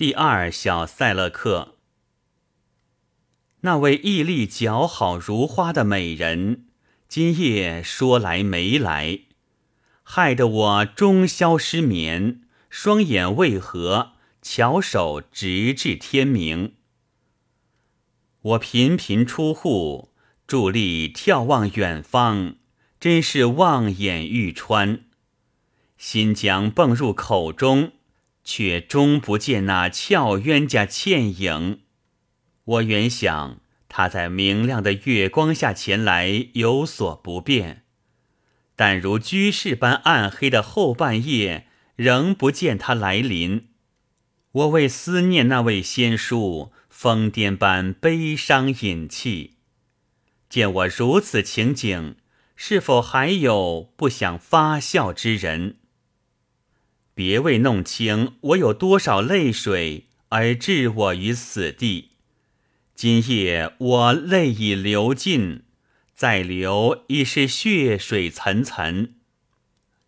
第二小塞勒克，那位毅力姣好如花的美人，今夜说来没来，害得我终宵失眠，双眼为何翘首直至天明？我频频出户，伫立眺望远方，真是望眼欲穿，心将迸入口中。却终不见那俏冤家倩影。我原想他在明亮的月光下前来有所不便，但如居士般暗黑的后半夜，仍不见他来临。我为思念那位仙书，疯癫般悲伤隐泣。见我如此情景，是否还有不想发笑之人？别为弄清我有多少泪水而置我于死地。今夜我泪已流尽，再流已是血水涔涔。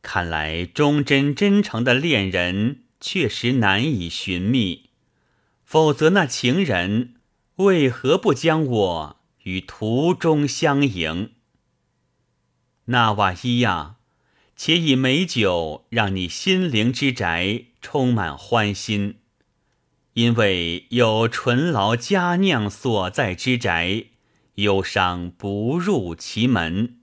看来忠贞真诚的恋人确实难以寻觅，否则那情人为何不将我于途中相迎？纳瓦伊亚！且以美酒让你心灵之宅充满欢心，因为有醇劳佳酿所在之宅，忧伤不入其门。